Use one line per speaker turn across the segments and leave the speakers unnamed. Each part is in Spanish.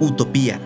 Utopía.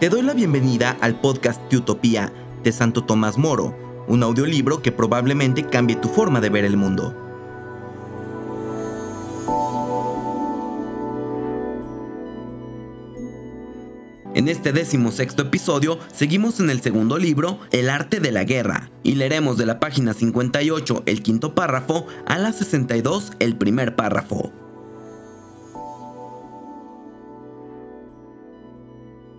Te doy la bienvenida al podcast de Utopía de Santo Tomás Moro, un audiolibro que probablemente cambie tu forma de ver el mundo. En este sexto episodio seguimos en el segundo libro, El arte de la guerra, y leeremos de la página 58 el quinto párrafo a la 62 el primer párrafo.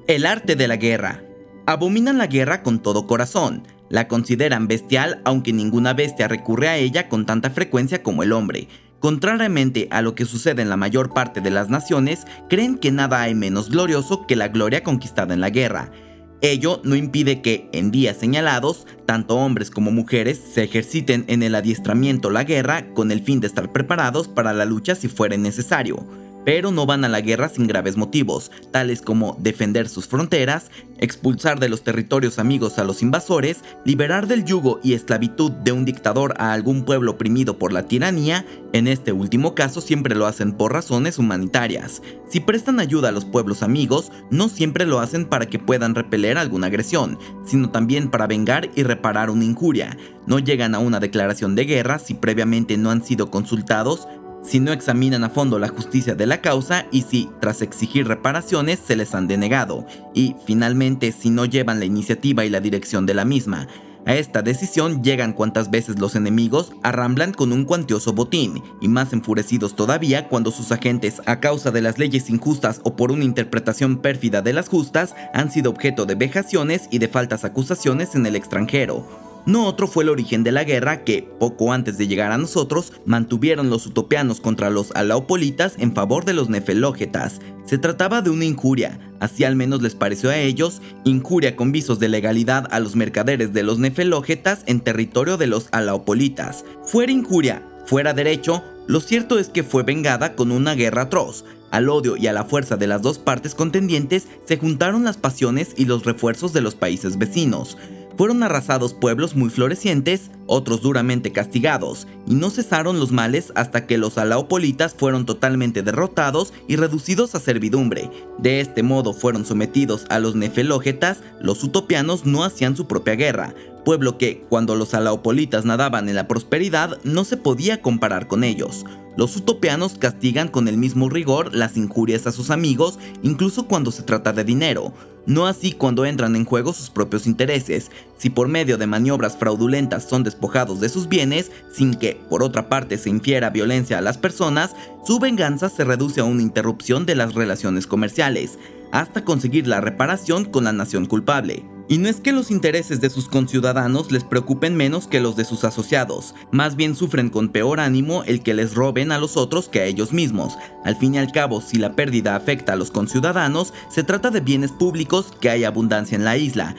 El arte de la guerra. Abominan la guerra con todo corazón. La consideran bestial aunque ninguna bestia recurre a ella con tanta frecuencia como el hombre. Contrariamente a lo que sucede en la mayor parte de las naciones, creen que nada hay menos glorioso que la gloria conquistada en la guerra. Ello no impide que, en días señalados, tanto hombres como mujeres se ejerciten en el adiestramiento la guerra con el fin de estar preparados para la lucha si fuera necesario pero no van a la guerra sin graves motivos, tales como defender sus fronteras, expulsar de los territorios amigos a los invasores, liberar del yugo y esclavitud de un dictador a algún pueblo oprimido por la tiranía, en este último caso siempre lo hacen por razones humanitarias. Si prestan ayuda a los pueblos amigos, no siempre lo hacen para que puedan repeler alguna agresión, sino también para vengar y reparar una injuria. No llegan a una declaración de guerra si previamente no han sido consultados si no examinan a fondo la justicia de la causa y si, tras exigir reparaciones, se les han denegado, y finalmente si no llevan la iniciativa y la dirección de la misma. A esta decisión llegan cuantas veces los enemigos arramblan con un cuantioso botín, y más enfurecidos todavía cuando sus agentes, a causa de las leyes injustas o por una interpretación pérfida de las justas, han sido objeto de vejaciones y de faltas acusaciones en el extranjero no otro fue el origen de la guerra que, poco antes de llegar a nosotros, mantuvieron los utopianos contra los alaopolitas en favor de los nefelógetas. Se trataba de una injuria, así al menos les pareció a ellos, injuria con visos de legalidad a los mercaderes de los nefelógetas en territorio de los alaopolitas. Fuera injuria, fuera derecho, lo cierto es que fue vengada con una guerra atroz. Al odio y a la fuerza de las dos partes contendientes se juntaron las pasiones y los refuerzos de los países vecinos fueron arrasados pueblos muy florecientes, otros duramente castigados, y no cesaron los males hasta que los alaopolitas fueron totalmente derrotados y reducidos a servidumbre. De este modo fueron sometidos a los nefelógetas, los utopianos no hacían su propia guerra, pueblo que, cuando los alaopolitas nadaban en la prosperidad, no se podía comparar con ellos. Los utopianos castigan con el mismo rigor las injurias a sus amigos, incluso cuando se trata de dinero no así cuando entran en juego sus propios intereses. Si por medio de maniobras fraudulentas son despojados de sus bienes, sin que, por otra parte, se infiera violencia a las personas, su venganza se reduce a una interrupción de las relaciones comerciales, hasta conseguir la reparación con la nación culpable. Y no es que los intereses de sus conciudadanos les preocupen menos que los de sus asociados, más bien sufren con peor ánimo el que les roben a los otros que a ellos mismos. Al fin y al cabo, si la pérdida afecta a los conciudadanos, se trata de bienes públicos que hay abundancia en la isla,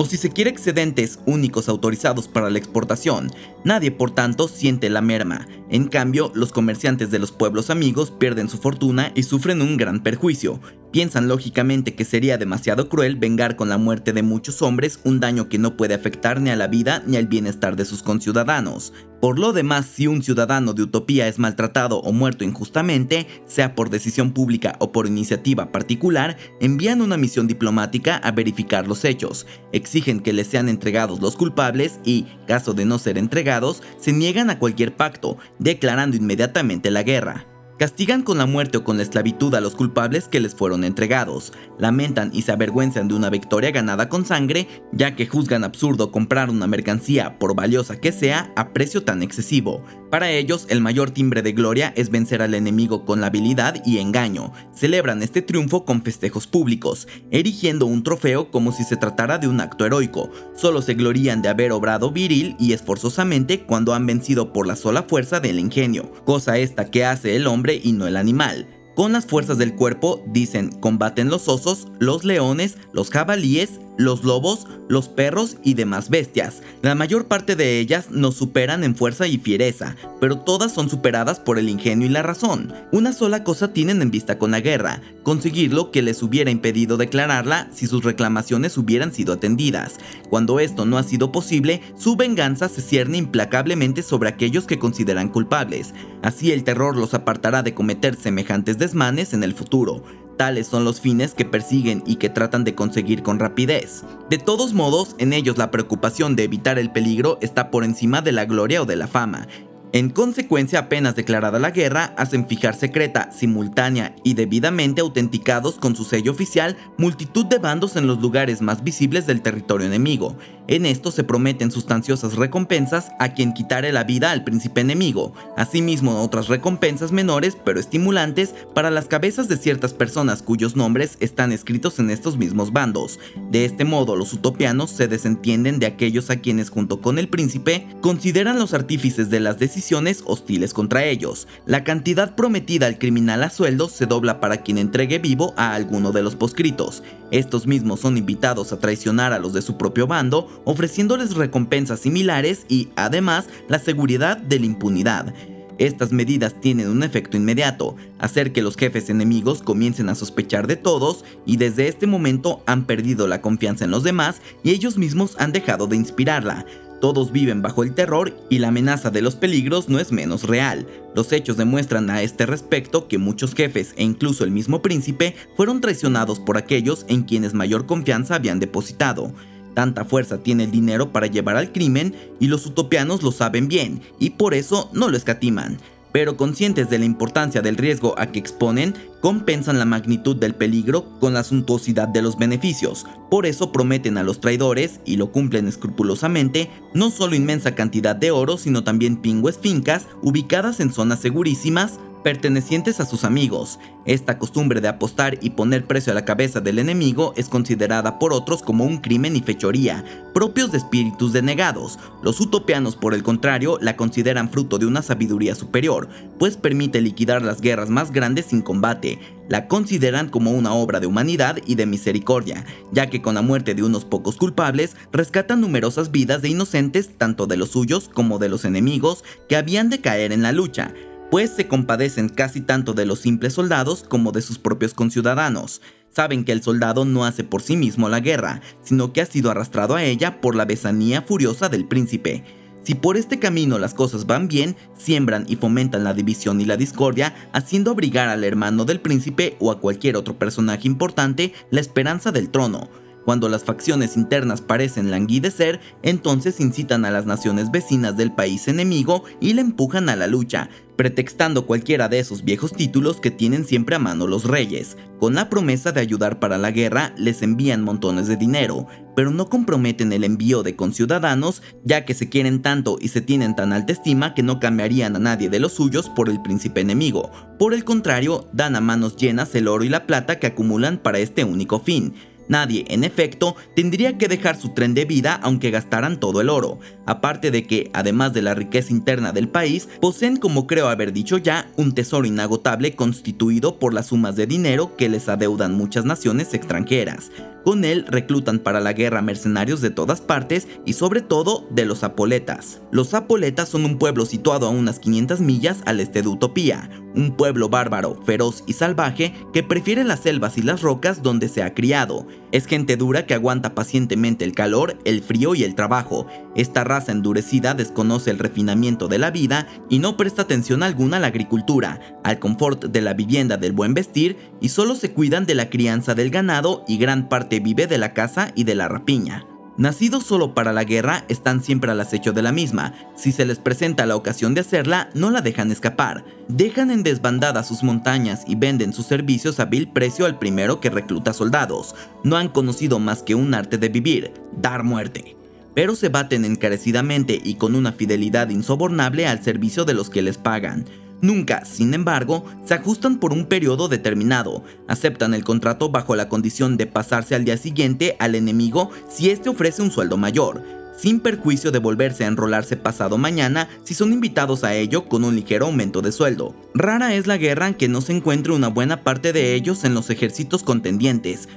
o si se quiere excedentes únicos autorizados para la exportación. Nadie, por tanto, siente la merma. En cambio, los comerciantes de los pueblos amigos pierden su fortuna y sufren un gran perjuicio. Piensan lógicamente que sería demasiado cruel vengar con la muerte de muchos hombres un daño que no puede afectar ni a la vida ni al bienestar de sus conciudadanos. Por lo demás, si un ciudadano de utopía es maltratado o muerto injustamente, sea por decisión pública o por iniciativa particular, envían una misión diplomática a verificar los hechos, exigen que les sean entregados los culpables y, caso de no ser entregados, se niegan a cualquier pacto, declarando inmediatamente la guerra. Castigan con la muerte o con la esclavitud a los culpables que les fueron entregados. Lamentan y se avergüenzan de una victoria ganada con sangre, ya que juzgan absurdo comprar una mercancía, por valiosa que sea, a precio tan excesivo. Para ellos, el mayor timbre de gloria es vencer al enemigo con la habilidad y engaño. Celebran este triunfo con festejos públicos, erigiendo un trofeo como si se tratara de un acto heroico. Solo se glorían de haber obrado viril y esforzosamente cuando han vencido por la sola fuerza del ingenio, cosa esta que hace el hombre y no el animal. Con las fuerzas del cuerpo, dicen, combaten los osos, los leones, los jabalíes, los lobos, los perros y demás bestias. La mayor parte de ellas nos superan en fuerza y fiereza, pero todas son superadas por el ingenio y la razón. Una sola cosa tienen en vista con la guerra, conseguir lo que les hubiera impedido declararla si sus reclamaciones hubieran sido atendidas. Cuando esto no ha sido posible, su venganza se cierne implacablemente sobre aquellos que consideran culpables. Así el terror los apartará de cometer semejantes desmanes en el futuro. Tales son los fines que persiguen y que tratan de conseguir con rapidez. De todos modos, en ellos la preocupación de evitar el peligro está por encima de la gloria o de la fama, en consecuencia, apenas declarada la guerra, hacen fijar secreta, simultánea y debidamente autenticados con su sello oficial multitud de bandos en los lugares más visibles del territorio enemigo. En esto se prometen sustanciosas recompensas a quien quitare la vida al príncipe enemigo, asimismo otras recompensas menores pero estimulantes para las cabezas de ciertas personas cuyos nombres están escritos en estos mismos bandos. De este modo, los utopianos se desentienden de aquellos a quienes junto con el príncipe consideran los artífices de las decisiones hostiles contra ellos. La cantidad prometida al criminal a sueldo se dobla para quien entregue vivo a alguno de los poscritos. Estos mismos son invitados a traicionar a los de su propio bando, ofreciéndoles recompensas similares y, además, la seguridad de la impunidad. Estas medidas tienen un efecto inmediato, hacer que los jefes enemigos comiencen a sospechar de todos y desde este momento han perdido la confianza en los demás y ellos mismos han dejado de inspirarla. Todos viven bajo el terror y la amenaza de los peligros no es menos real. Los hechos demuestran a este respecto que muchos jefes e incluso el mismo príncipe fueron traicionados por aquellos en quienes mayor confianza habían depositado. Tanta fuerza tiene el dinero para llevar al crimen y los utopianos lo saben bien y por eso no lo escatiman pero conscientes de la importancia del riesgo a que exponen, compensan la magnitud del peligro con la suntuosidad de los beneficios. Por eso prometen a los traidores, y lo cumplen escrupulosamente, no solo inmensa cantidad de oro, sino también pingües fincas ubicadas en zonas segurísimas, pertenecientes a sus amigos. Esta costumbre de apostar y poner precio a la cabeza del enemigo es considerada por otros como un crimen y fechoría, propios de espíritus denegados. Los utopianos, por el contrario, la consideran fruto de una sabiduría superior, pues permite liquidar las guerras más grandes sin combate. La consideran como una obra de humanidad y de misericordia, ya que con la muerte de unos pocos culpables rescatan numerosas vidas de inocentes tanto de los suyos como de los enemigos que habían de caer en la lucha pues se compadecen casi tanto de los simples soldados como de sus propios conciudadanos. Saben que el soldado no hace por sí mismo la guerra, sino que ha sido arrastrado a ella por la besanía furiosa del príncipe. Si por este camino las cosas van bien, siembran y fomentan la división y la discordia, haciendo abrigar al hermano del príncipe o a cualquier otro personaje importante la esperanza del trono. Cuando las facciones internas parecen languidecer, entonces incitan a las naciones vecinas del país enemigo y le empujan a la lucha, pretextando cualquiera de esos viejos títulos que tienen siempre a mano los reyes. Con la promesa de ayudar para la guerra, les envían montones de dinero, pero no comprometen el envío de conciudadanos, ya que se quieren tanto y se tienen tan alta estima que no cambiarían a nadie de los suyos por el príncipe enemigo. Por el contrario, dan a manos llenas el oro y la plata que acumulan para este único fin. Nadie, en efecto, tendría que dejar su tren de vida aunque gastaran todo el oro, aparte de que, además de la riqueza interna del país, poseen, como creo haber dicho ya, un tesoro inagotable constituido por las sumas de dinero que les adeudan muchas naciones extranjeras. Con él reclutan para la guerra mercenarios de todas partes y sobre todo de los apoletas. Los apoletas son un pueblo situado a unas 500 millas al este de Utopía, un pueblo bárbaro, feroz y salvaje que prefiere las selvas y las rocas donde se ha criado. Es gente dura que aguanta pacientemente el calor, el frío y el trabajo. Esta raza endurecida desconoce el refinamiento de la vida y no presta atención alguna a la agricultura, al confort de la vivienda del buen vestir y solo se cuidan de la crianza del ganado y gran parte vive de la caza y de la rapiña. Nacidos solo para la guerra, están siempre al acecho de la misma. Si se les presenta la ocasión de hacerla, no la dejan escapar. Dejan en desbandada sus montañas y venden sus servicios a vil precio al primero que recluta soldados. No han conocido más que un arte de vivir, dar muerte. Pero se baten encarecidamente y con una fidelidad insobornable al servicio de los que les pagan. Nunca, sin embargo, se ajustan por un periodo determinado, aceptan el contrato bajo la condición de pasarse al día siguiente al enemigo si éste ofrece un sueldo mayor, sin perjuicio de volverse a enrolarse pasado mañana si son invitados a ello con un ligero aumento de sueldo. Rara es la guerra en que no se encuentre una buena parte de ellos en los ejércitos contendientes,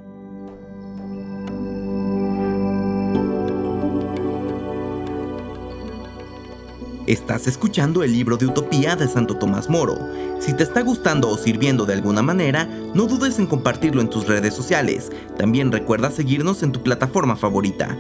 Estás escuchando el libro de Utopía de Santo Tomás Moro. Si te está gustando o sirviendo de alguna manera, no dudes en compartirlo en tus redes sociales. También recuerda seguirnos en tu plataforma favorita.